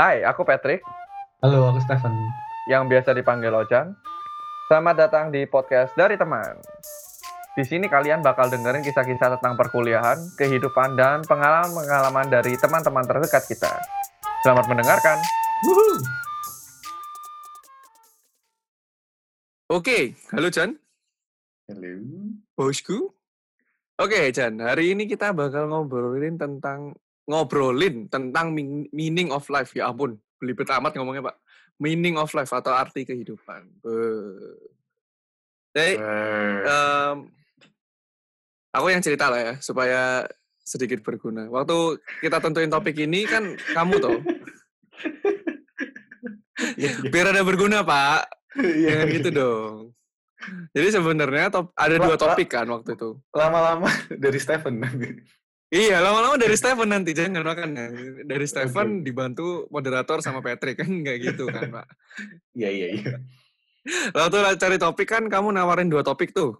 Hai, aku Patrick, Halo, aku Stephen. yang biasa dipanggil Ojan. Selamat datang di podcast dari teman. Di sini kalian bakal dengerin kisah-kisah tentang perkuliahan, kehidupan, dan pengalaman-pengalaman dari teman-teman terdekat kita. Selamat mendengarkan. Woohoo! Oke, halo Chan, Halo. bosku. Oke, Chan, hari ini kita bakal ngobrolin tentang ngobrolin tentang meaning of life. Ya ampun, belibet amat ngomongnya, Pak. Meaning of life atau arti kehidupan. Beuh. Jadi, em, aku yang cerita lah ya, supaya sedikit berguna. Waktu kita tentuin topik ini kan kamu tuh, iya. biar ada berguna, Pak. Iya, Jangan gitu dong. Jadi sebenarnya top, ada dua topik kan waktu itu. Lama-lama dari Stephen. Iya, lama-lama dari Stephen nanti jangan makan ya. Dari Stephen dibantu moderator sama Patrick kan nggak gitu kan, Pak. Iya, iya, iya. Lalu tuh cari topik kan kamu nawarin dua topik tuh.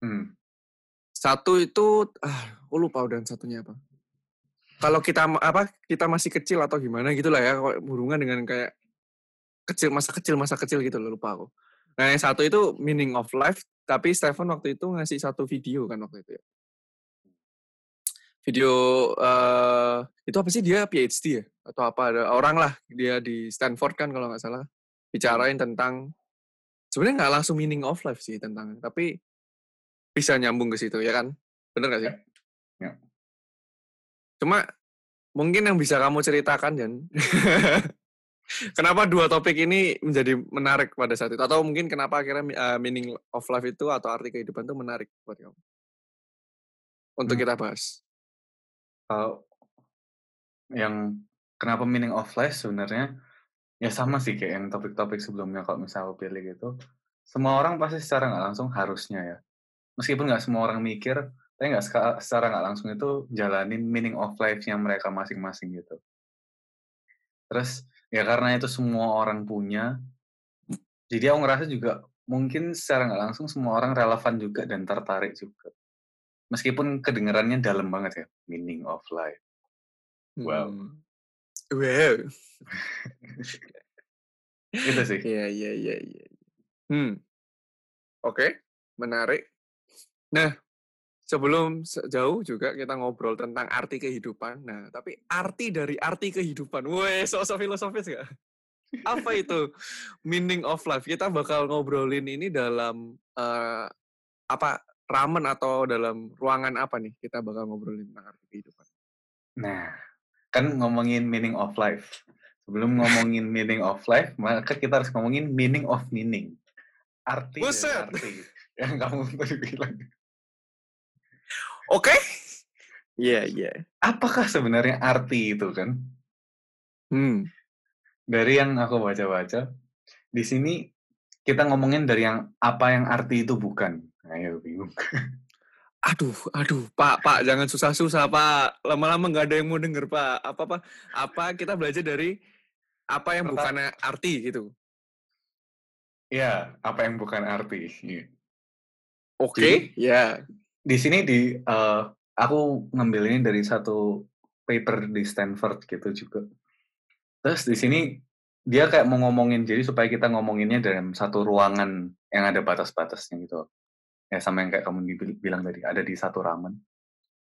Hmm. Satu itu ah, aku lupa udah satunya apa. Kalau kita apa kita masih kecil atau gimana gitulah ya, hubungan dengan kayak kecil masa kecil masa kecil gitu loh lupa aku. Nah, yang satu itu meaning of life, tapi Stephen waktu itu ngasih satu video kan waktu itu ya. Video eh itu apa sih dia PhD ya atau apa ada orang lah dia di Stanford kan kalau nggak salah bicarain tentang sebenarnya nggak langsung meaning of life sih tentang tapi bisa nyambung ke situ ya kan bener gak sih? Ya. Cuma mungkin yang bisa kamu ceritakan Jan kenapa dua topik ini menjadi menarik pada saat itu atau mungkin kenapa akhirnya eh, meaning of life itu atau arti kehidupan itu menarik buat kamu untuk Hmm. kita bahas. Kalau yang kenapa meaning of life sebenarnya ya sama sih kayak yang topik-topik sebelumnya kalau misalnya pilih gitu. Semua orang pasti secara nggak langsung harusnya ya. Meskipun nggak semua orang mikir, tapi nggak secara nggak langsung itu jalanin meaning of life yang mereka masing-masing gitu. Terus ya karena itu semua orang punya, jadi aku ngerasa juga mungkin secara nggak langsung semua orang relevan juga dan tertarik juga. Meskipun kedengarannya dalam banget ya, meaning of life. Wow. Hmm. Wow. Gitu sih. Iya, iya, iya, iya. Hmm. Oke, menarik. Nah, sebelum se- jauh juga kita ngobrol tentang arti kehidupan. Nah, tapi arti dari arti kehidupan. Weh, sok-sok filosofis gak? Apa itu meaning of life? Kita bakal ngobrolin ini dalam eh, apa ramen atau dalam ruangan apa nih? Kita bakal ngobrolin tentang arti kehidupan. Nah, kan ngomongin meaning of life. Sebelum ngomongin meaning of life, maka kita harus ngomongin meaning of meaning. Arti Buset. arti. Yang kamu tadi bilang. Oke? Iya, iya. Apakah sebenarnya arti itu kan? Hmm. Dari yang aku baca-baca, di sini kita ngomongin dari yang apa yang arti itu bukan. Aduh, aduh, Pak, Pak, jangan susah-susah, Pak. Lama-lama nggak ada yang mau denger, Pak. Apa, apa, apa kita belajar dari apa yang Perta- bukan arti gitu. Ya, apa yang bukan arti. Iya. Oke, ya. di sini di eh, aku ngambil ini dari satu paper di Stanford gitu juga. Terus di sini dia kayak mau ngomongin jadi supaya kita ngomonginnya dalam satu ruangan yang ada batas-batasnya gitu. Ya sama yang kayak kamu bilang tadi ada di satu ramen.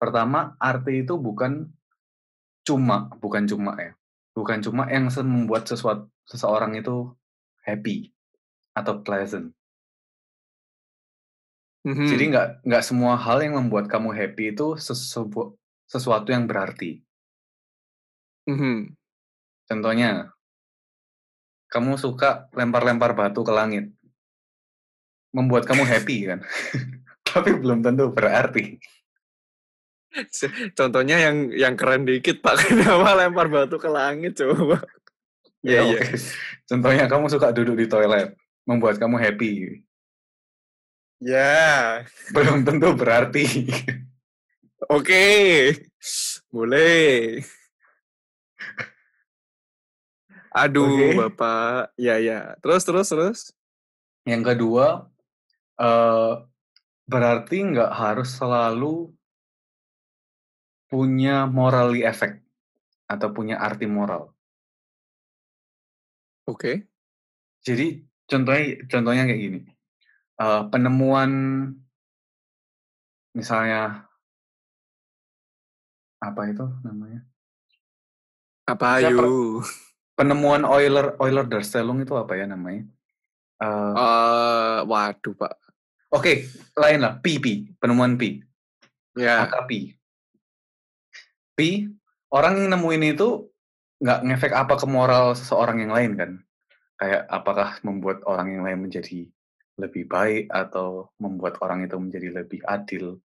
Pertama, arti itu bukan cuma, bukan cuma ya. Bukan cuma yang membuat sesuatu seseorang itu happy atau pleasant. Mhm. Jadi nggak nggak semua hal yang membuat kamu happy itu sesuatu sesuatu yang berarti. Mhm. Contohnya, kamu suka lempar-lempar batu ke langit, membuat kamu happy kan? Tapi belum tentu berarti. Contohnya yang yang keren dikit, Pak. Kenapa lempar batu ke langit, coba? Ya, Iya, iya. oke. Contohnya kamu suka duduk di toilet, membuat kamu happy, Ya. belum tentu berarti. Oke. Boleh. Aduh, Oke. Bapak. Ya, ya. Terus, terus, terus. Yang kedua, eh, berarti nggak harus selalu punya morally effect atau punya arti moral. Oke. Jadi contohnya contohnya kayak gini, eee, penemuan misalnya apa itu namanya? Apa Misalnya per ayo? penemuan Euler Euler-Darstellung itu apa ya namanya? Eee Eee, waduh, Pak. Oke, lain lah, pi pi, penemuan pi. Ya. Angka pi. Pi, orang yang nemuin itu nggak ngefek apa ke moral seseorang yang lain kan. Kayak apakah membuat orang yang lain menjadi lebih baik atau membuat orang itu menjadi lebih adil.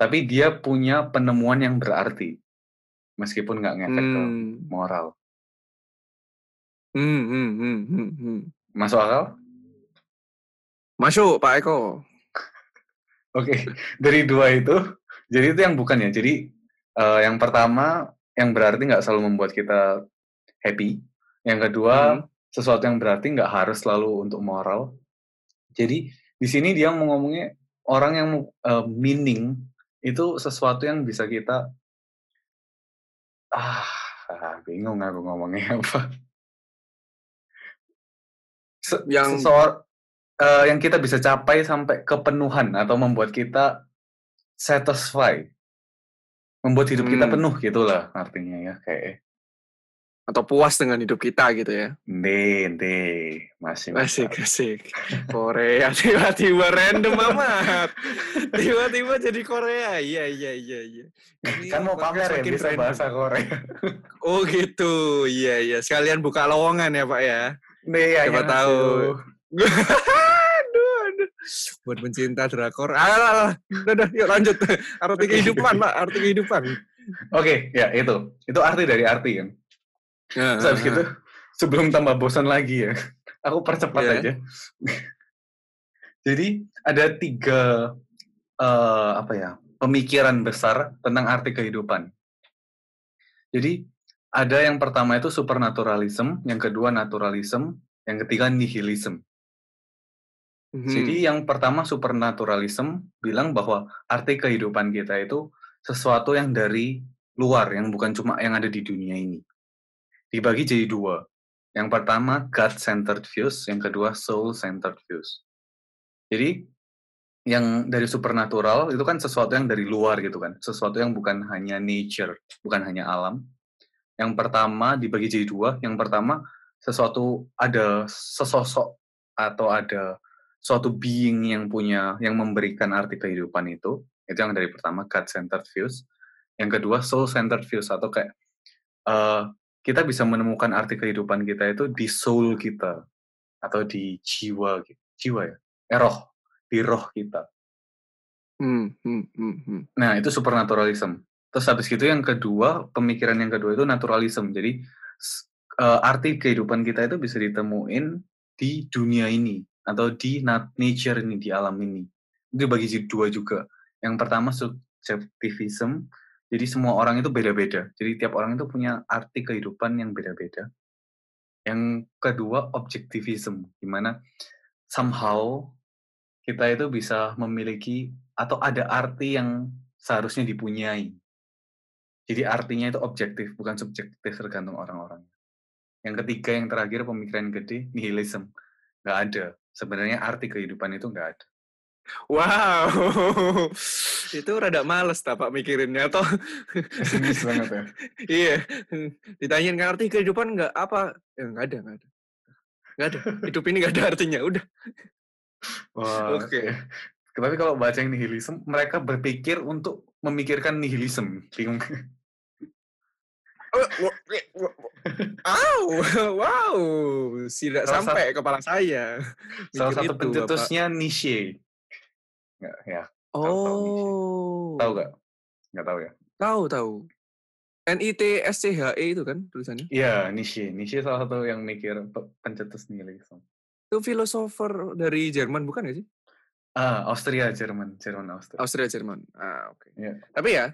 Tapi dia punya penemuan yang berarti. Meskipun nggak ngefek ke Mmm. moral. Mmm, hmm hmm hmm hmm. Masuk akal? Masuk, Pak Eko. Oke, dari 2 itu, jadi itu yang bukan ya. Jadi, eee, yang pertama, yang berarti nggak selalu membuat kita happy. Yang kedua, Mhm. sesuatu yang berarti nggak harus selalu untuk moral. Jadi, di sini dia mau ngomongnya orang yang eee, meaning itu sesuatu yang bisa kita ah, bingung aku ngomongnya apa. Se Yang eee, yang kita bisa capai sampai kepenuhan atau membuat kita satisfy. Membuat hidup kita Mmm. penuh gitulah artinya ya, kayak Atau puas dengan hidup kita gitu ya. Ente ente, masih Asik mantap. asik. Korea tiba-tiba random amat. Tiba-tiba jadi Korea. Iya iya iya iya. Kan mau pamer ya bisa random. bahasa Korea. Oh gitu. Iya iya. Sekalian buka lowongan ya, Pak ya. Nih ya Siapa tahu. Aduh aduh. Buat pencinta drakor. Alah, alah. Udah, udah, yuk lanjut. Arti kehidupan, Pak. Arti kehidupan. Oke, ya itu. Itu arti dari arti kan. Heeh, Terus habis gitu, sebelum tambah bosan lagi ya, aku percepat Iya. aja. Jadi ada 3, eee, apa ya, pemikiran besar tentang arti kehidupan. Jadi, ada yang pertama itu supernaturalism, yang kedua naturalism, yang ketiga nihilism. Jadi Mhm. yang pertama supernaturalism bilang bahwa arti kehidupan kita itu sesuatu yang dari luar, yang bukan cuma yang ada di dunia ini. Dibagi jadi 2. Yang pertama God centered views, yang kedua soul centered views. Jadi yang dari supernatural itu kan sesuatu yang dari luar gitu kan, sesuatu yang bukan hanya nature, bukan hanya alam. Yang pertama dibagi jadi 2, yang pertama sesuatu ada sesosok atau ada suatu being yang punya yang memberikan arti kehidupan itu, itu yang dari pertama God centered views. Yang kedua soul centered views atau kayak, eee, kita bisa menemukan arti kehidupan kita itu di soul kita, atau di jiwa jiwa ya? Eh, roh, di roh kita. Hmm hmm hmm hmm. Nah, itu supernaturalism. Terus habis gitu yang kedua, pemikiran yang kedua itu naturalism. Jadi, eee, arti kehidupan kita itu bisa ditemuin di dunia ini, atau di nat nature ini, di alam ini. Itu jadi 2 juga. Yang pertama subjektivism, jadi semua orang itu beda-beda. Jadi tiap orang itu punya arti kehidupan yang beda-beda. Yang kedua objektivism, di mana somehow kita itu bisa memiliki atau ada arti yang seharusnya dipunyai. Jadi artinya itu objektif, bukan subjektif tergantung orang-orang. Yang ketiga, yang terakhir pemikiran gede, nihilism. Nggak ada. Sebenarnya arti kehidupan itu nggak ada. Wow, itu rada males ta Pak mikirinnya toh. Pesimis banget ya? Iya, ditanyain kan arti kehidupan nggak apa, ya nggak ada nggak ada. Nggak ada, hidup ini nggak ada artinya, udah. Wah, Oke. ya. Tapi kalau baca yang nihilism, mereka berpikir untuk memikirkan nihilism. Bingung. Oh, wo e wo wo Aw, wow, tidak Salah sampai kepala saya Salah satu pencetusnya Nietzsche. Nggak ya, tahu tahu Oh. nggak? Nggak tahu ya? Tahu tahu. N-I-T-S-C-H-E itu kan tulisannya? Iya, Nietzsche. Nietzsche salah satu yang mikir pe pencetus nihilism. Itu filosofer dari Jerman bukan nggak sih? Ah, Austria, Jerman Jerman, Austria. Austria, Jerman. Ah, oke. Iya. Tapi ya,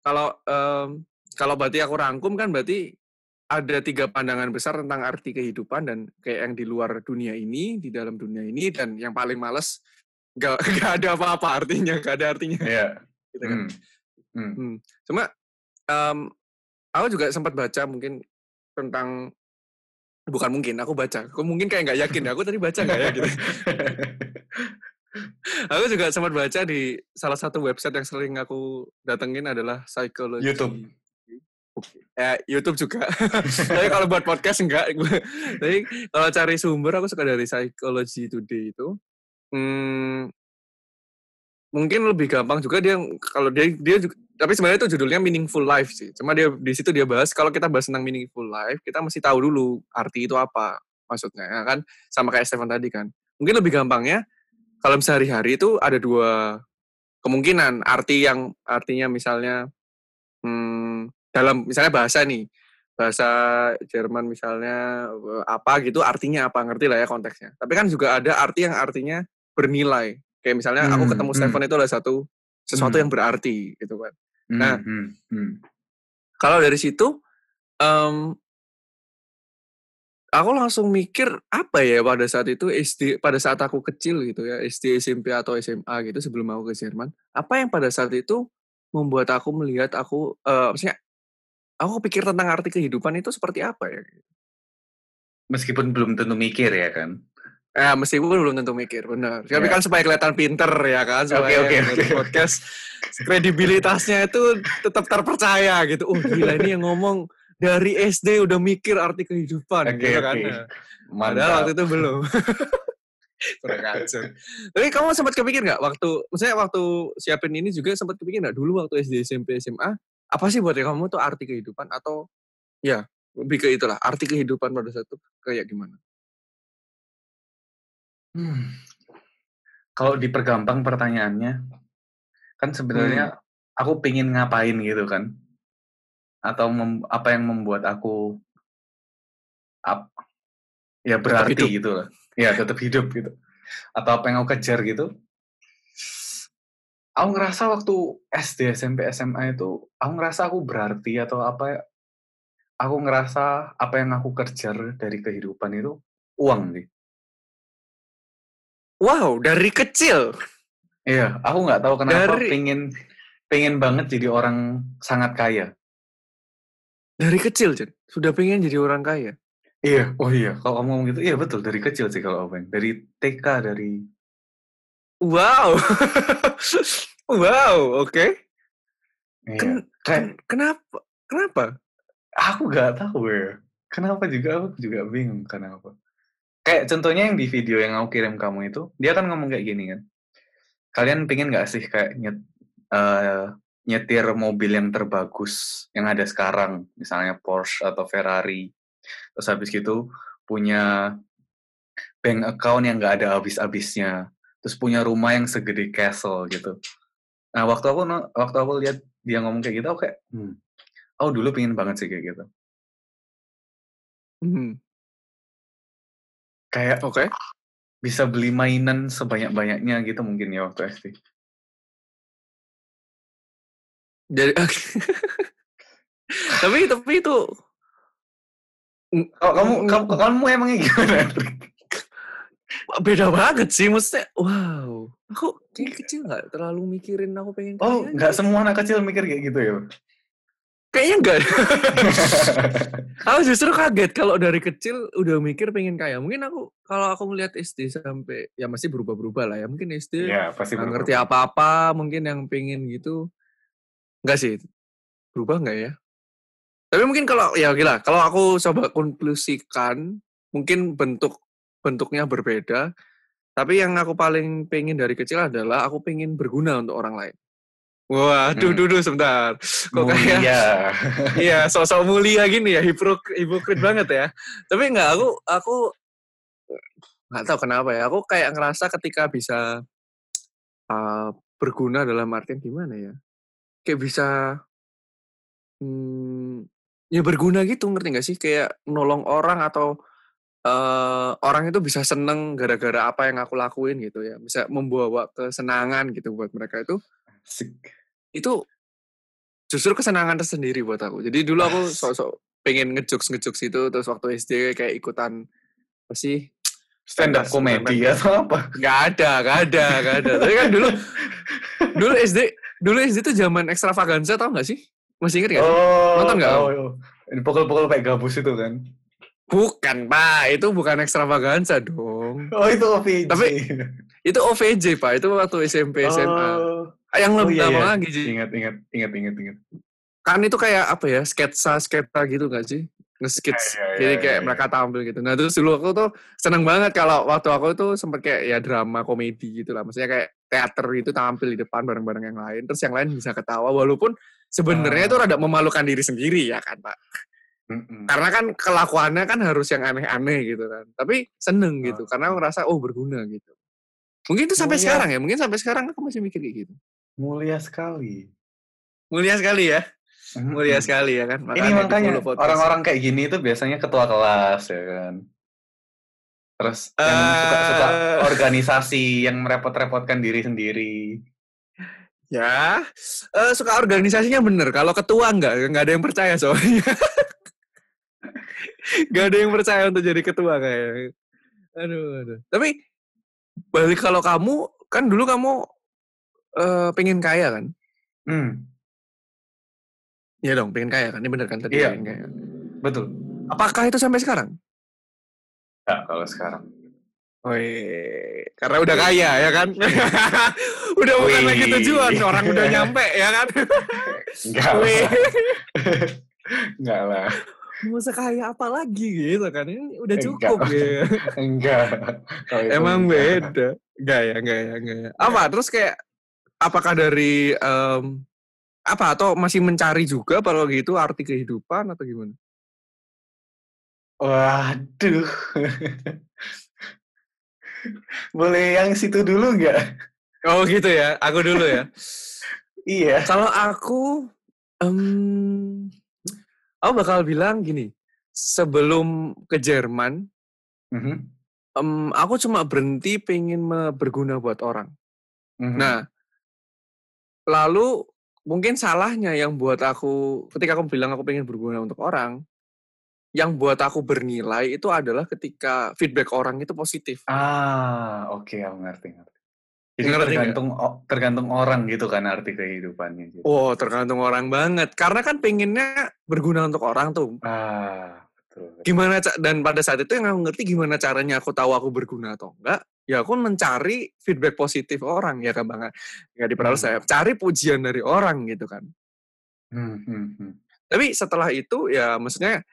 kalau, mmm, kalau berarti aku rangkum kan berarti ada 3 pandangan besar tentang arti kehidupan dan kayak yang di luar dunia ini, di dalam dunia ini, dan yang paling males nggak nggak ada apa-apa artinya, nggak ada artinya. Iya. Gitu kan. Hmm. Hmm. Hmm, cuma, mmm, aku juga sempat baca mungkin tentang Bukan mungkin, aku baca. Aku mungkin kayak nggak yakin. Aku tadi baca nggak ya gitu. aku juga sempat baca di salah satu website yang sering aku datengin adalah Psychology. YouTube. Ya, YouTube juga. Tapi kalau buat podcast enggak. Tapi kalau cari sumber aku suka dari Psychology Today itu. Hmm, mungkin lebih gampang juga dia kalau dia dia juga, tapi sebenarnya itu judulnya meaningful life sih. Cuma dia di situ dia bahas kalau kita bahas tentang meaningful life, kita mesti tahu dulu arti itu apa maksudnya ya kan sama kayak Stefan tadi kan. Mungkin lebih gampangnya kalau sehari-hari itu ada dua kemungkinan arti yang artinya misalnya hmm, dalam misalnya bahasa nih bahasa Jerman misalnya eh, apa gitu artinya apa ngerti lah ya konteksnya. Tapi kan juga ada arti yang artinya bernilai. Kayak misalnya aku Hmm, ketemu hmm. Stefan itu adalah satu sesuatu Hmm. yang berarti gitu kan. Hmm, Nah. hmm, hmm. Kalau dari situ em, aku langsung mikir apa ya pada saat itu SD pada saat aku kecil gitu ya SD SMP atau SMA gitu sebelum aku ke Jerman apa yang pada saat itu membuat aku melihat aku eh maksudnya aku pikir tentang arti kehidupan itu seperti apa ya Meskipun belum tentu mikir ya kan. Ya, meskipun belum tentu mikir, benar. Tapi Ya. kan supaya kelihatan pinter ya kan, supaya oke, yang oke. dengerin podcast kredibilitasnya itu tetap terpercaya gitu. Oh gila ini yang ngomong dari SD udah mikir arti kehidupan Oke, gitu kan. oke. Nah, Padahal waktu itu belum. Kurang ajar. Tapi kamu sempat kepikir nggak waktu, maksudnya waktu siapin ini juga sempat kepikir nggak dulu waktu SD, SMP, SMA, apa sih buat kamu tuh arti kehidupan atau ya lebih ke itulah arti kehidupan pada saat itu kayak gimana? Hmm. Kalau dipergampang pertanyaannya, kan sebenarnya aku pingin ngapain gitu kan? Atau mem- apa yang membuat aku ap- ya berarti gitu lah. Ya tetap hidup gitu. Atau apa yang aku kejar gitu. Aku ngerasa waktu SD, SMP, SMA itu, aku ngerasa aku berarti atau apa ya, aku ngerasa apa yang aku kejar dari kehidupan itu uang sih. Wow, dari kecil. Iya, aku nggak tahu kenapa Dari- pengen pengen banget jadi orang sangat kaya. Dari kecil, Jen. Sudah pengen jadi orang kaya. Iya, oh iya, kalau kamu ngomong gitu, iya betul dari kecil sih kalau aku pengen. Dari TK, dari Wow. wow, oke. iya. Ken- ken- kenapa? Kenapa? aku nggak tahu ya. Kenapa juga aku juga bingung kenapa. Kayak contohnya yang di video yang aku kirim kamu itu, dia kan ngomong kayak gini kan. Kalian pengen nggak sih kayak nyet, eh, nyetir mobil yang terbagus yang ada sekarang, misalnya Porsche atau Ferrari. Terus habis gitu punya bank account yang nggak ada habis-habisnya. Terus punya rumah yang segede castle gitu. Nah waktu aku waktu aku lihat dia ngomong kayak gitu, aku kayak, hmm, aku dulu pengen banget sih kayak gitu. Hmm, Kayak Oke. bisa beli mainan sebanyak-banyaknya gitu mungkin ya waktu SD. Jadi tapi tapi itu Kalau kamu, kamu, kamu emangnya gimana? Beda banget sih maksudnya. Wow. Aku dari kecil nggak terlalu mikirin aku pengen Oh, kaya nggak gitu. semua anak kecil mikir kayak gitu ya? Kayaknya enggak. aku justru kaget kalau dari kecil udah mikir pengen kaya. Mungkin aku kalau aku ngeliat SD sampai ya masih berubah-berubah lah ya. Mungkin SD Iya, pasti nggak berubah. ngerti apa-apa, mungkin yang pengen gitu. Enggak sih. Berubah enggak ya? Tapi mungkin kalau ya gila, kalau aku coba konklusikan, mungkin bentuk bentuknya berbeda. Tapi yang aku paling pengen dari kecil adalah aku pengen berguna untuk orang lain. Wah, duh, Hmm. duh, duh, sebentar. Kok kayak Mulia. iya sosok mulia gini ya hipokrit hipokrit banget ya tapi nggak aku aku nggak tahu kenapa ya aku kayak ngerasa ketika bisa uh, berguna dalam artian gimana ya kayak bisa hmm, ya berguna gitu ngerti nggak sih kayak nolong orang atau eh, orang itu bisa seneng gara-gara apa yang aku lakuin gitu ya bisa membawa kesenangan gitu buat mereka itu Asik. itu justru kesenangan tersendiri buat aku. Jadi dulu aku sok-sok pengen ngejokes ngejokes itu terus waktu SD kayak ikutan apa sih? Stand up komedi pentas. atau apa? Gak ada, gak ada, gak ada. Tapi kan dulu dulu SD dulu SD tuh zaman ekstravaganza tau gak sih? Masih inget gak sih? Oh, Nonton nggak tahu. kamu? Ini pukul-pukul kayak gabus itu kan. Bukan, Pak. Itu bukan ekstravaganza dong. Oh, itu OVJ. Tapi itu OVJ, Pak. Itu waktu SMP, SMA. Oh, Yang oh lebih iya, lama iya. lagi, Ji. Ingat, ingat, ingat, ingat, ingat. Kan itu kayak apa ya? Sketsa, sketsa gitu gak sih? Nge-skits. Iya, iya, Jadi iya, kayak iya. mereka tampil gitu. Nah, terus dulu aku tuh seneng banget kalau waktu aku tuh sempet kayak ya drama komedi gitu lah. Maksudnya kayak teater itu tampil di depan bareng-bareng yang lain. Terus yang lain bisa ketawa walaupun sebenarnya Ah. itu rada memalukan diri sendiri ya kan, Pak. Mm-mm. karena kan kelakuannya kan harus yang aneh-aneh gitu kan tapi seneng gitu karena aku ngerasa oh berguna gitu mungkin itu sampai Mulia. sekarang ya mungkin sampai sekarang aku masih mikir kayak gitu Mulia sekali. mulia sekali ya Mm-mm. mulia sekali ya kan Ini makanya di-follow podcast. orang-orang kayak gini itu biasanya ketua kelas ya kan. Terus yang suka, suka Eh. organisasi yang merepot-repotkan diri sendiri. ya eh, suka organisasinya bener kalau ketua enggak nggak ada yang percaya soalnya nggak ada yang percaya untuk jadi ketua kayak aduh aduh tapi balik kalau kamu kan dulu kamu eh, pengen kaya kan Hmm, Iya dong, pengen kaya kan? Ini bener kan tadi Iya. pengen kaya. betul. Apakah itu sampai sekarang? Enggak kalau sekarang. Wih, karena udah kaya ya kan? udah bukan lagi tujuan, orang udah nyampe ya kan? Enggak lah. Enggak lah. Mau sekaya apa lagi gitu kan? Ini udah Enggak. cukup ya. Enggak. Kalau itu Emang enggak. beda. Enggak ya, enggak ya, enggak ya. Apa? Terus kayak, apakah dari, em, apa? Atau masih mencari juga kalau gitu arti kehidupan atau gimana? Waduh. Boleh yang situ dulu enggak? Oh gitu ya, aku dulu ya. Iya. Kalau aku, em, aku bakal bilang gini, sebelum ke Jerman, Mhm, em, aku cuma berhenti pengen berguna buat orang. mhm. Nah, lalu mungkin salahnya yang buat aku, ketika aku bilang aku pengen berguna untuk orang, yang buat aku bernilai itu adalah ketika feedback orang itu positif. Ah, oke, aku ngerti, ngerti. Jadi Ngerti nggak? tergantung o- tergantung orang gitu kan arti kehidupannya. Gitu. Oh, tergantung orang banget. Karena kan pengennya berguna untuk orang tuh. Ah, betul. betul. gimana dan pada saat itu yang aku ngerti gimana caranya aku tahu aku berguna atau enggak ya aku mencari feedback positif orang ya kan bang nggak diperlu Hmm. saya cari pujian dari orang gitu kan Hmm, hmm, hmm. tapi setelah itu ya maksudnya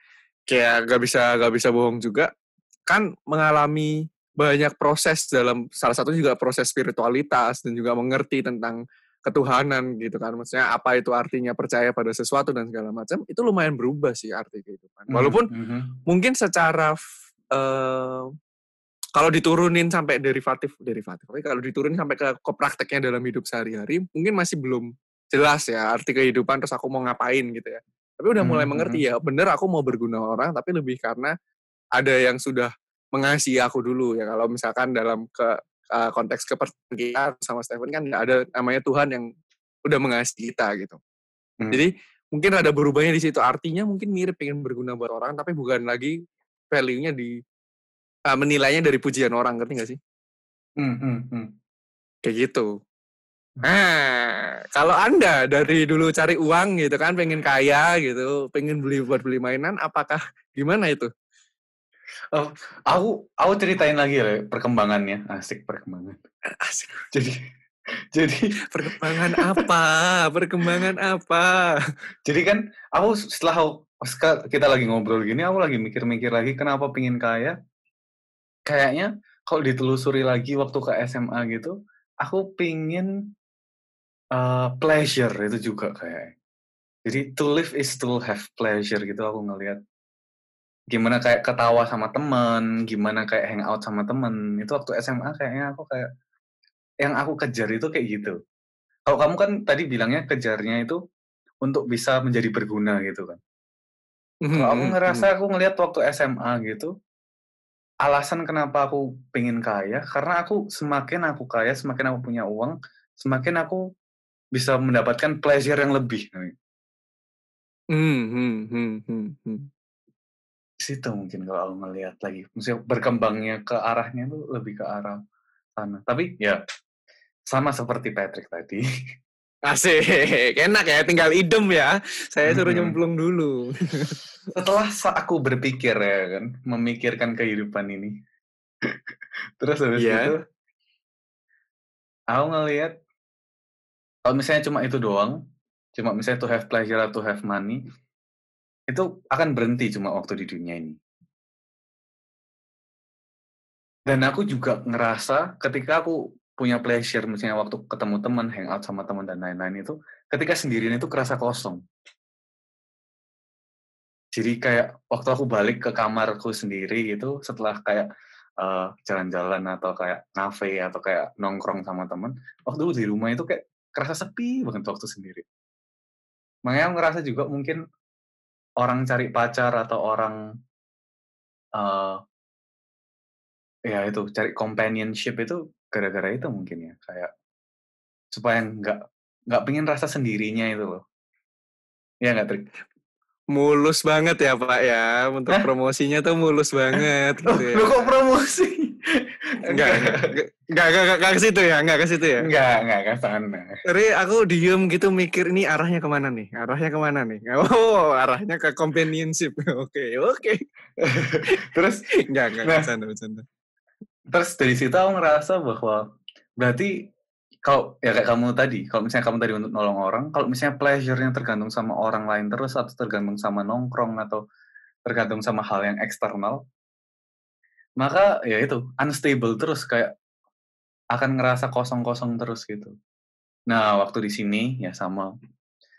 kayak gak bisa gak bisa bohong juga kan mengalami banyak proses dalam salah satu juga proses spiritualitas dan juga mengerti tentang ketuhanan gitu kan. Maksudnya apa itu artinya percaya pada sesuatu dan segala macam itu lumayan berubah sih arti kehidupan. Walaupun Mhm, mhm. mungkin secara eh, kalau diturunin sampai derivatif derivatif tapi kalau diturunin sampai ke, ke prakteknya dalam hidup sehari-hari mungkin masih belum jelas ya arti kehidupan terus aku mau ngapain gitu ya. Tapi udah mulai Mhm, mengerti ya bener aku mau berguna orang tapi lebih karena ada yang sudah mengasihi aku dulu ya. Kalau misalkan dalam ke eh, konteks kepercayaan sama Stephen kan ada namanya Tuhan yang udah mengasihi kita gitu. Hmm. jadi mungkin ada berubahnya di situ. Artinya mungkin mirip pengen berguna buat orang tapi bukan lagi value-nya di ah, menilainya dari pujian orang ngerti gak sih? Hmm, hmm, hmm. kayak gitu. Nah kalau anda dari dulu cari uang gitu kan pengen kaya gitu pengen beli buat beli mainan apakah gimana itu Oh, aku aku ceritain lagi ya perkembangannya. Asik perkembangan. Asik. Jadi jadi perkembangan apa perkembangan apa jadi kan aku setelah aku- kita lagi ngobrol gini aku lagi mikir-mikir lagi kenapa pingin kaya. Kayaknya kalau ditelusuri lagi waktu ke SMA gitu, aku pingin eh, pleasure itu juga kayak. Jadi to live is to have pleasure gitu aku ngelihat gimana kayak ketawa sama temen, gimana kayak hangout sama temen. Itu waktu SMA kayaknya aku kayak yang aku kejar itu kayak gitu. Kalau kamu kan tadi bilangnya kejarnya itu untuk bisa menjadi berguna gitu kan. Kalau Hmm, aku ngerasa aku ngelihat waktu SMA gitu, alasan kenapa aku pengen kaya karena aku semakin aku kaya, semakin aku punya uang, semakin aku bisa mendapatkan pleasure yang lebih. Hmm, hmm, hmm, hmm, hmm. Situ mungkin kalau aku ngelihat lagi, maksudnya berkembangnya ke arahnya tuh lebih ke arah sana. Tapi ya sama seperti Patrick tadi, Asik, enak ya, tinggal idem ya. Saya suruh Mhm. nyemplung dulu. Setelah aku berpikir ya kan, memikirkan kehidupan ini. Terus habis Iya. itu aku ngelihat kalau misalnya cuma itu doang, cuma misalnya to have pleasure atau to have money, itu akan berhenti cuma waktu di dunia ini. Dan aku juga ngerasa ketika aku punya pleasure, misalnya waktu ketemu teman, hangout sama teman dan lain-lain itu, ketika sendirian itu kerasa kosong. Jadi kayak waktu aku balik ke kamarku sendiri gitu, setelah kayak eh, jalan-jalan atau kayak ngafe atau kayak nongkrong sama teman, waktu di rumah itu kayak kerasa sepi banget waktu sendiri. Makanya aku ngerasa juga mungkin orang cari pacar atau orang eh ya itu cari companionship itu gara-gara itu mungkin ya kayak supaya nggak nggak pengen rasa sendirinya itu loh. Ya nggak Trik? Mulus banget ya Pak ya, untuk Hah? promosinya tuh mulus banget gitu ya. lu kok promosi? Enggak, enggak, enggak, enggak, enggak ke situ ya, enggak ke situ ya. Enggak, enggak ke sana. Jadi aku diem gitu mikir ini arahnya ke mana nih? Arahnya ke mana nih? Oh, arahnya ke companionship. Oke, oke. Terus Enggak, enggak, Nah. bercanda, bercanda. terus dari situ aku ngerasa bahwa berarti kalau ya kayak kamu tadi, kalau misalnya kamu tadi untuk nolong orang, kalau misalnya pleasure-nya tergantung sama orang lain terus atau tergantung sama nongkrong atau tergantung sama hal yang eksternal, maka ya itu unstable terus kayak akan ngerasa kosong-kosong terus gitu. Nah, waktu di sini ya sama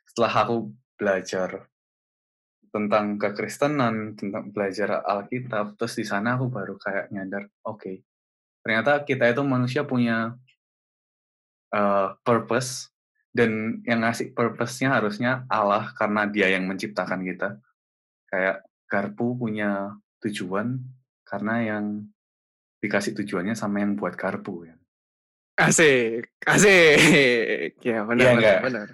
setelah aku belajar tentang kekristenan, tentang belajar Alkitab, terus di sana aku baru kayak nyadar, oke, ternyata kita itu manusia punya eh, purpose dan yang ngasih purpose-nya harusnya Allah karena dia yang menciptakan kita. Kayak garpu punya tujuan karena yang dikasih tujuannya sama yang buat garpu ya. Asik, asik. Ya, benar, Iya benar, nggak? benar.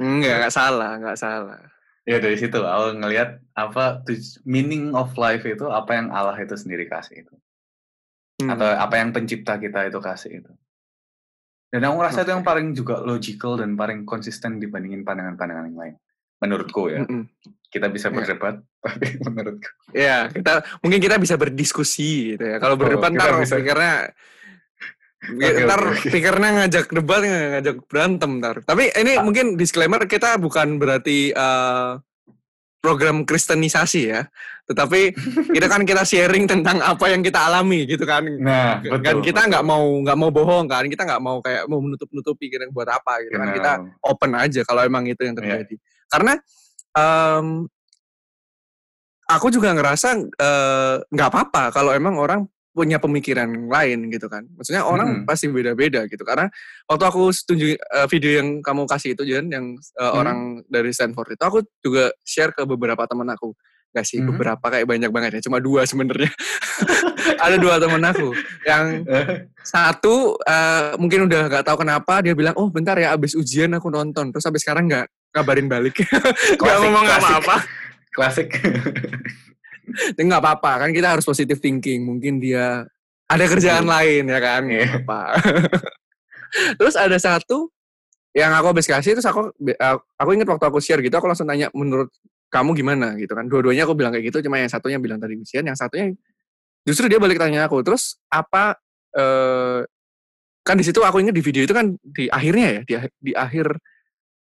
Enggak, enggak salah, enggak salah. Ya dari situ aku ngelihat apa meaning of life itu apa yang Allah itu sendiri kasih itu. Hmm. atau apa yang pencipta kita itu kasih itu. Dan aku ngerasa itu yang paling juga logical dan paling konsisten dibandingin pandangan-pandangan yang lain. Menurutku ya. Mm-mm. Kita bisa Iya. berdebat, tapi menurutku. Ya, kita mungkin kita bisa berdiskusi gitu ya. Kalau berdebat kita ntar bisa- pikirnya Oke, ntar oke, oke. pikirnya ngajak debat ngajak berantem ntar. Tapi ini Ah. mungkin disclaimer kita bukan berarti eh, program kristenisasi ya. Tetapi kita kan kita sharing tentang apa yang kita alami gitu kan. Nah, betul. kan kita nggak mau nggak mau bohong kan kita nggak mau kayak mau menutup nutupi kita buat apa gitu kan kita open aja kalau emang itu Iya. yang terjadi karena em, aku juga ngerasa nggak apa-apa kalau emang orang punya pemikiran lain gitu kan maksudnya orang Mm-mm. pasti beda-beda gitu karena waktu aku setuju eh, video yang kamu kasih itu Jen yang eh, Hmm. orang dari Stanford itu aku juga share ke beberapa teman aku Gak sih Mhm. beberapa kayak banyak banget ya cuma dua sebenarnya ada dua teman aku yang satu eh, mungkin udah nggak tahu kenapa dia bilang oh bentar ya abis ujian aku nonton terus sampai sekarang nggak ngabarin balik Klasik, ngomong klasik. apa-apa Klasik. Ya, nggak apa-apa kan kita harus positive thinking mungkin dia ada kerjaan Betul. lain ya kan Iya. apa terus ada satu yang aku habis kasih terus aku aku ingat waktu aku share gitu aku langsung tanya menurut kamu gimana gitu kan dua-duanya aku bilang kayak gitu cuma yang satunya bilang tadi ujian yang satunya justru dia balik tanya aku terus apa eh, kan di situ aku ingat di video itu kan di akhirnya ya di di akhir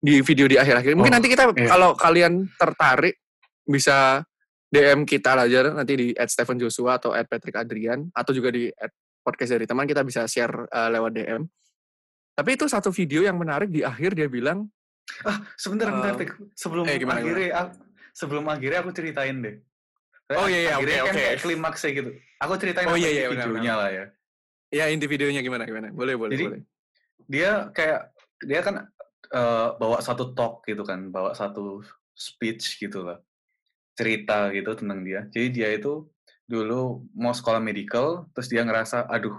di video di akhir-akhir mungkin Oh, nanti kita iya. kalau kalian tertarik bisa DM kita aja nanti di at Stephen Joshua atau at Patrick Adrian atau juga di at podcast dari teman kita bisa share eh, lewat DM tapi itu satu video yang menarik di akhir dia bilang ah, sebentar, bentar, Eh, Tik. Sebelum eh, gimana, akhirnya, aku- sebelum akhirnya aku ceritain deh. Oh, iya, iya, oke, kan oke. klimaksnya gitu. Aku ceritain Oh, iya, di iya, benar, videonya lah ya. ya inti videonya gimana gimana boleh boleh Jadi, boleh dia kayak dia kan eh, bawa satu talk gitu kan, bawa satu speech gitu lah, cerita gitu tentang dia. Jadi dia itu dulu mau sekolah medical, terus dia ngerasa, aduh,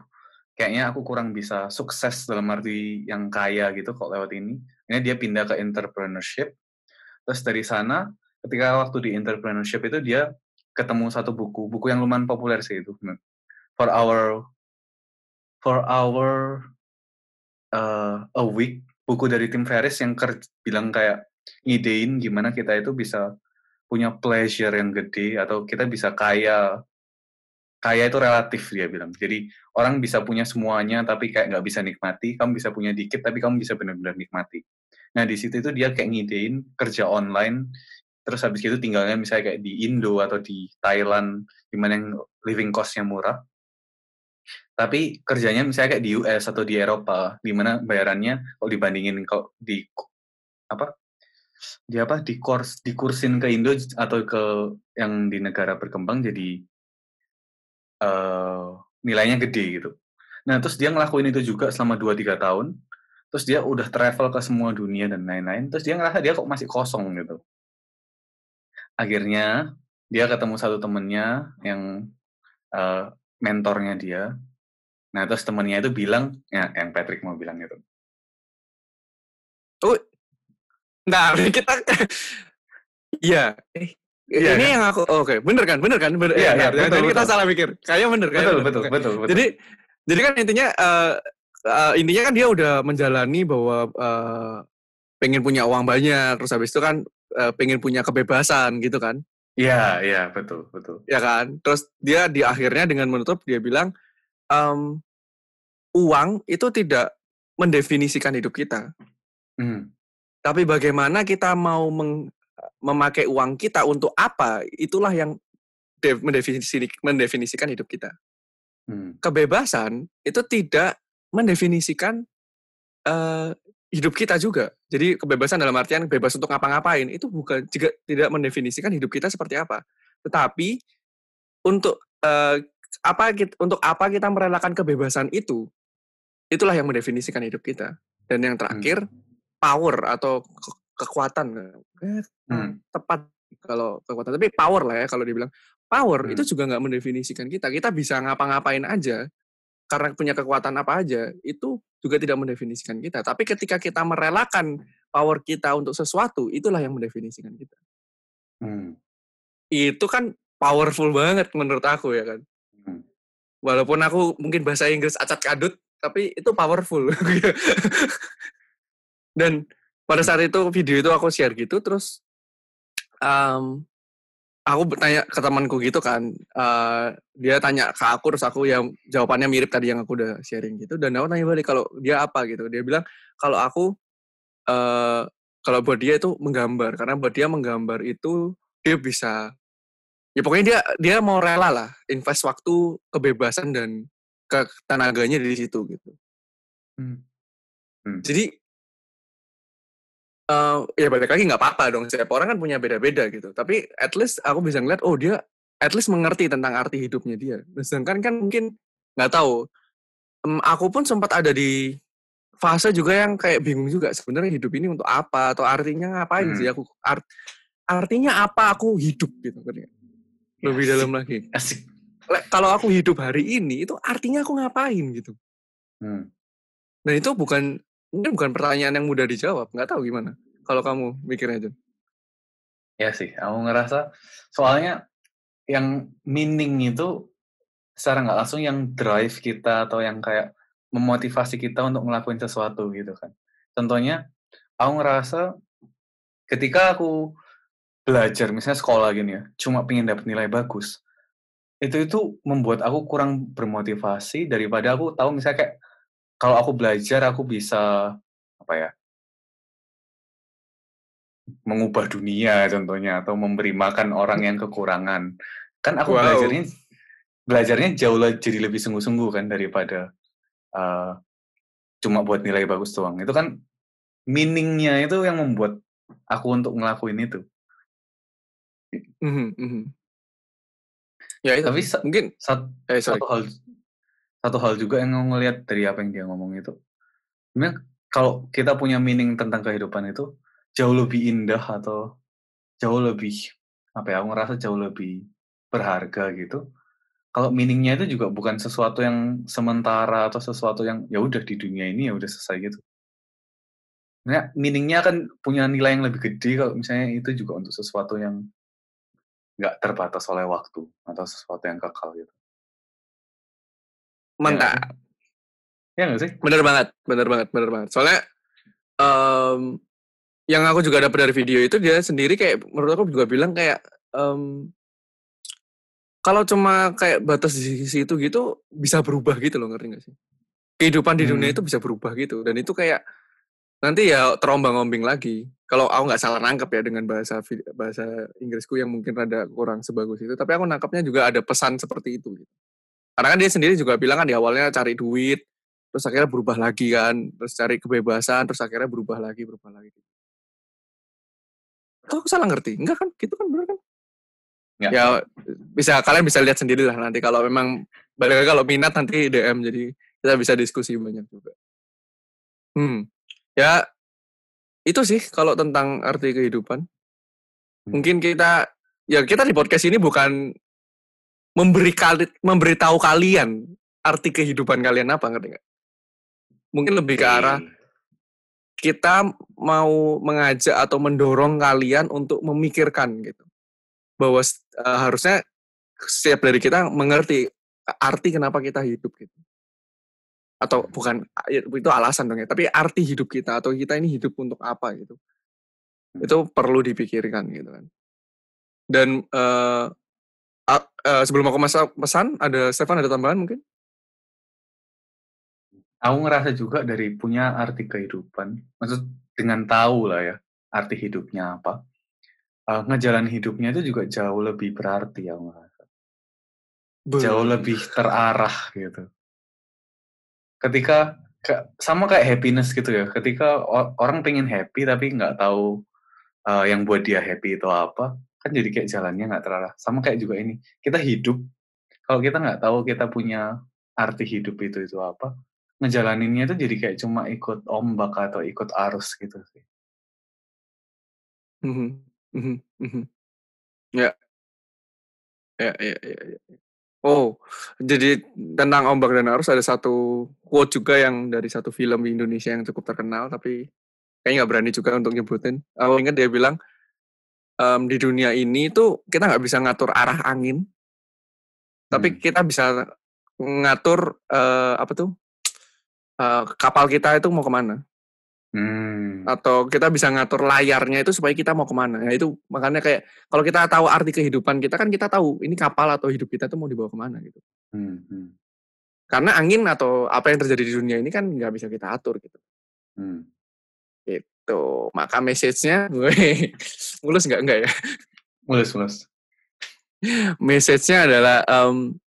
kayaknya aku kurang bisa sukses dalam arti yang kaya gitu kok lewat ini. Ini dia pindah ke entrepreneurship. Terus dari sana, ketika waktu di entrepreneurship itu dia ketemu satu buku, buku yang lumayan populer sih itu. For our for our uh, a week buku dari Tim Ferriss yang ker bilang kayak ngidein gimana kita itu bisa punya pleasure yang gede atau kita bisa kaya kaya itu relatif dia bilang. Jadi orang bisa punya semuanya tapi kayak nggak bisa nikmati, kamu bisa punya dikit tapi kamu bisa benar-benar nikmati. Nah di situ itu dia kayak ngidein kerja online, terus habis itu tinggalnya misalnya kayak di Indo atau di Thailand, di mana yang living cost-nya murah. Tapi kerjanya misalnya kayak di US atau di Eropa, di mana bayarannya kalau dibandingin kalau di apa di apa di kurs dikursin ke Indo atau ke yang di negara berkembang jadi uh, nilainya gede gitu. Nah, terus dia ngelakuin itu juga selama 2-3 tahun, terus dia udah travel ke semua dunia dan lain-lain, terus dia ngerasa dia kok masih kosong gitu. Akhirnya dia ketemu satu temennya yang uh, mentornya dia. Nah, terus temennya itu bilang, ya yang Patrick mau bilang itu. Oh, nah kita, iya, eh, Iya, ini kan? yang aku oh, oke, okay. bener kan? Bener kan? Bener, ya, ya, betul, betul. kita salah mikir. Kayaknya bener kan? Betul, betul, betul, betul. Jadi jadi kan intinya uh, uh, intinya kan dia udah menjalani bahwa uh, pengen punya uang banyak, terus habis itu kan uh, pengen punya kebebasan gitu kan? Iya, iya, betul, betul. Ya kan? Terus dia di akhirnya dengan menutup dia bilang um, uang itu tidak mendefinisikan hidup kita. Hmm. Tapi bagaimana kita mau meng, memakai uang kita untuk apa, itulah yang mendefinisi, mendefinisikan hidup kita. Hmm. Kebebasan itu tidak mendefinisikan uh, hidup kita juga. Jadi kebebasan dalam artian bebas untuk ngapa-ngapain itu bukan juga tidak mendefinisikan hidup kita seperti apa. Tetapi untuk uh, apa kita, untuk apa kita merelakan kebebasan itu, itulah yang mendefinisikan hidup kita. Dan yang terakhir hmm. power atau kekuatan eh, hmm. tepat kalau kekuatan tapi power lah ya kalau dibilang power hmm. itu juga nggak mendefinisikan kita kita bisa ngapa-ngapain aja karena punya kekuatan apa aja itu juga tidak mendefinisikan kita tapi ketika kita merelakan power kita untuk sesuatu itulah yang mendefinisikan kita hmm. itu kan powerful banget menurut aku ya kan hmm. walaupun aku mungkin bahasa Inggris acak kadut tapi itu powerful dan pada saat itu video itu aku share gitu terus um, aku bertanya ke temanku gitu kan uh, dia tanya ke aku terus aku yang jawabannya mirip tadi yang aku udah sharing gitu dan aku tanya balik kalau dia apa gitu dia bilang kalau aku uh, kalau buat dia itu menggambar karena buat dia menggambar itu dia bisa ya pokoknya dia dia mau rela lah invest waktu kebebasan dan ke tenaganya di situ gitu hmm. Hmm. jadi Uh, ya balik lagi nggak apa-apa dong, setiap orang kan punya beda-beda gitu. Tapi at least aku bisa ngeliat, oh dia at least mengerti tentang arti hidupnya dia. Sedangkan kan mungkin nggak tahu. Um, aku pun sempat ada di fase juga yang kayak bingung juga sebenarnya hidup ini untuk apa atau artinya ngapain hmm. sih aku art, artinya apa aku hidup gitu kan ya. lebih dalam lagi asik kalau aku hidup hari ini itu artinya aku ngapain gitu hmm. dan itu bukan Mungkin bukan pertanyaan yang mudah dijawab, nggak tahu gimana. Kalau kamu mikirnya, John. Ya sih, aku ngerasa soalnya yang meaning itu secara nggak langsung yang drive kita atau yang kayak memotivasi kita untuk ngelakuin sesuatu gitu kan. Contohnya, aku ngerasa ketika aku belajar, misalnya sekolah gini ya, cuma pengen dapat nilai bagus, itu itu membuat aku kurang bermotivasi daripada aku tahu misalnya kayak kalau aku belajar aku bisa apa ya mengubah dunia contohnya atau memberi makan orang yang kekurangan. Kan aku wow. belajarnya belajarnya jauh lebih jadi lebih sungguh-sungguh kan daripada uh, cuma buat nilai bagus doang. Itu kan meaningnya itu yang membuat aku untuk ngelakuin itu. Mm -hmm. ya itu tapi mungkin satu, eh, satu hal satu hal juga yang ngelihat dari apa yang dia ngomong itu. Sebenarnya kalau kita punya meaning tentang kehidupan itu jauh lebih indah atau jauh lebih apa ya aku ngerasa jauh lebih berharga gitu. Kalau meaningnya itu juga bukan sesuatu yang sementara atau sesuatu yang ya udah di dunia ini ya udah selesai gitu. Nah meaningnya akan punya nilai yang lebih gede kalau misalnya itu juga untuk sesuatu yang nggak terbatas oleh waktu atau sesuatu yang kekal gitu Mantap. Ya nggak sih? Bener banget, bener banget, bener banget. Soalnya um, yang aku juga dapat dari video itu dia sendiri kayak menurut aku juga bilang kayak um, kalau cuma kayak batas di situ gitu bisa berubah gitu loh ngerti gak sih? Kehidupan di dunia Hmm. itu bisa berubah gitu dan itu kayak nanti ya terombang-ambing lagi. Kalau aku nggak salah nangkep ya dengan bahasa bahasa Inggrisku yang mungkin rada kurang sebagus itu, tapi aku nangkapnya juga ada pesan seperti itu. Gitu. Karena kan dia sendiri juga bilang kan di awalnya cari duit, terus akhirnya berubah lagi kan, terus cari kebebasan, terus akhirnya berubah lagi, berubah lagi. Atau aku salah ngerti? Enggak kan? Gitu kan bener kan? Nggak. Ya bisa kalian bisa lihat sendiri lah nanti kalau memang balik lagi kalau minat nanti DM jadi kita bisa diskusi banyak juga. Hmm. Ya itu sih kalau tentang arti kehidupan. Mungkin kita ya kita di podcast ini bukan memberi kali memberitahu kalian arti kehidupan kalian apa ngerti nggak? Mungkin lebih ke arah kita mau mengajak atau mendorong kalian untuk memikirkan gitu. Bahwa uh, harusnya setiap dari kita mengerti arti kenapa kita hidup gitu. Atau bukan ya, itu alasan dong ya tapi arti hidup kita atau kita ini hidup untuk apa gitu. Itu perlu dipikirkan gitu kan. Dan uh, uh, uh, sebelum aku masuk pesan ada Stefan ada tambahan mungkin? Aku ngerasa juga dari punya arti kehidupan maksud dengan tahu lah ya arti hidupnya apa uh, ngejalan hidupnya itu juga jauh lebih berarti aku ngerasa. Jauh lebih terarah gitu. Ketika ke, sama kayak happiness gitu ya ketika orang pengen happy tapi nggak tahu uh, yang buat dia happy itu apa kan jadi kayak jalannya nggak terarah sama kayak juga ini kita hidup kalau kita nggak tahu kita punya arti hidup itu itu apa ngejalaninnya itu jadi kayak cuma ikut ombak atau ikut arus gitu sih mm -hmm. Mm -hmm. ya ya ya ya, ya. Oh, jadi tentang ombak dan arus ada satu quote juga yang dari satu film di Indonesia yang cukup terkenal, tapi kayaknya nggak berani juga untuk nyebutin. Aku ingat dia bilang, um, di dunia ini tuh kita nggak bisa ngatur arah angin, tapi Hmm. kita bisa ngatur uh, apa tuh uh, kapal kita itu mau ke mana, Hmm. atau kita bisa ngatur layarnya itu supaya kita mau ke mana. Ya itu makanya kayak kalau kita tahu arti kehidupan kita kan kita tahu ini kapal atau hidup kita tuh mau dibawa ke mana gitu. Hmm. Hmm. Karena angin atau apa yang terjadi di dunia ini kan nggak bisa kita atur gitu. Hmm. Gitu. Maka message-nya, weh, mulus nggak enggak ya? Mulus, mulus. Message-nya adalah um,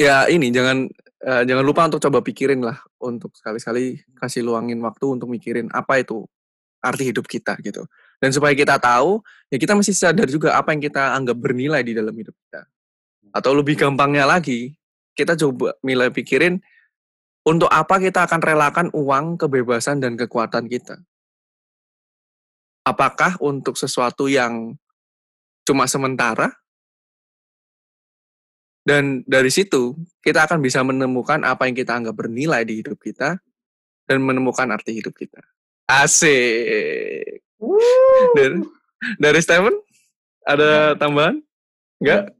ya ini jangan uh, jangan lupa untuk coba pikirin lah untuk sekali-sekali kasih luangin waktu untuk mikirin apa itu arti hidup kita gitu. Dan supaya kita tahu, ya kita mesti sadar juga apa yang kita anggap bernilai di dalam hidup kita. Atau lebih gampangnya lagi, kita coba mulai pikirin untuk apa kita akan relakan uang, kebebasan, dan kekuatan kita. Apakah untuk sesuatu yang cuma sementara? Dan dari situ, kita akan bisa menemukan apa yang kita anggap bernilai di hidup kita, dan menemukan arti hidup kita. Asik! Dari, dari Steven, ada tambahan? Enggak?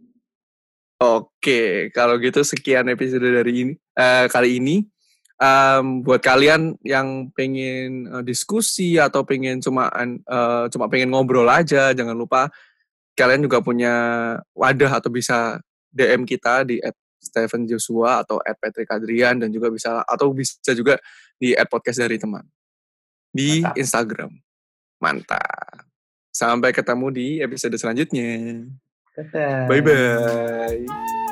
Oke, kalau gitu sekian episode dari ini uh, kali ini. Um, buat kalian yang pengen uh, diskusi atau pengen cuma uh, cuma pengen ngobrol aja, jangan lupa kalian juga punya wadah atau bisa DM kita di Stephen Joshua atau Patrick Adrian dan juga bisa atau bisa juga di podcast dari teman di Mantap. Instagram. Mantap. Sampai ketemu di episode selanjutnya. Dadah. Bye bye.